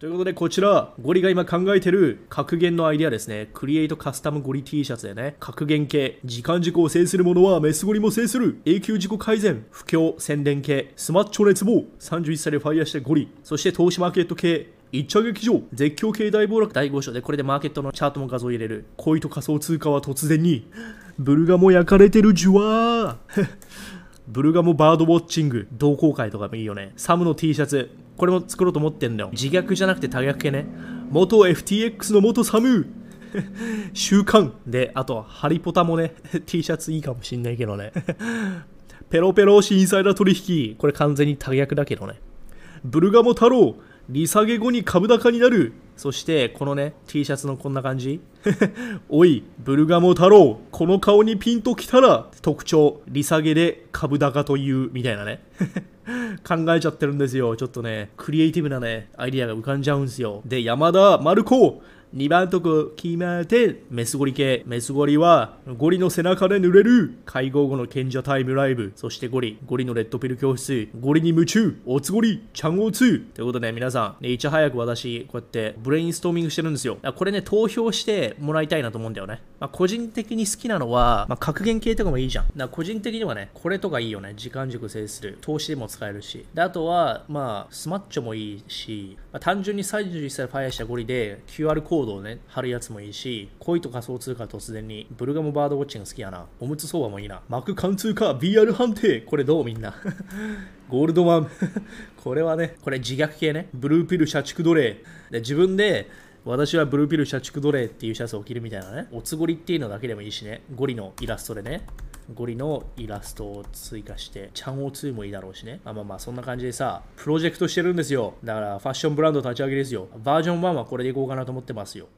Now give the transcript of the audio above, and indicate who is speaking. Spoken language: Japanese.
Speaker 1: ということで、こちら、ゴリが今考えてる格言のアイデアですね。クリエイトカスタムゴリ T シャツでね、格言系、時間軸を制する者はメスゴリも制する、永久自己改善、不況、宣伝系、スマッチョ熱望、31歳でファイヤーしてゴリ、そして投資マーケット系、一茶劇場絶叫系大暴落。大御所でこれでマーケットのチャートも画像入れる。恋と仮想通貨は突然に。ブルガも焼かれてるジュワー。ブルガモバードウォッチング。同好会とかもいいよね。サムの T シャツこれも作ろうと思ってんだよ。自虐じゃなくて多逆系ね。元 FTX の元サム 週刊。であとハリポタもね T シャツいいかもしんないけどね。ペロペロシインサイダー取引。これ完全に多逆だけどね。ブルガモ太郎。利下げ後に株高になる。そしてこのね T シャツのこんな感じ。おいブルガモ太郎。この顔にピンときたら特徴。利下げで株高というみたいなね。考えちゃってるんですよ。ちょっとねクリエイティブなねアイディアが浮かんじゃうんすよ。で山田マルコ2番とこ決まってメスゴリ系メスゴリはゴリの背中で濡れる。会合後の賢者タイムライブ。そしてゴリゴリのレッドピル教室。ゴリに夢中。おつゴリちゃんおつということで皆さん、ね、いち早く私こうやってブレインストーミングしてるんですよ。これね投票してもらいたいなと思うんだよね、まあ、個人的に好きなのは、まあ、格言系とかもいいじゃん。だ個人的にはねこれとかいいよね。時間軸制する。投資でも使えるし。であとはまあスマッチョもいいし、まあ、単純に31歳ファイアしたゴリで QR コードをね貼るやつもいいし恋と仮想通貨突然にブルガムバードウォッチング好きやな。おむつ相場もいいな。膜貫通貨 BR 判定。これどうみんな。ゴールドマン。これはねこれ自虐系ね。ブルーピル社畜奴隷。で自分で私はブルーピル社畜奴隷っていうシャツを着るみたいなね。おつごりっていうのだけでもいいしね。ゴリのイラストでね。ゴリのイラストを追加して、チャンオ2もいいだろうしね。まあまあまあ、そんな感じでさ、プロジェクトしてるんですよ。だから、ファッションブランド立ち上げですよ。バージョン1はこれでいこうかなと思ってますよ。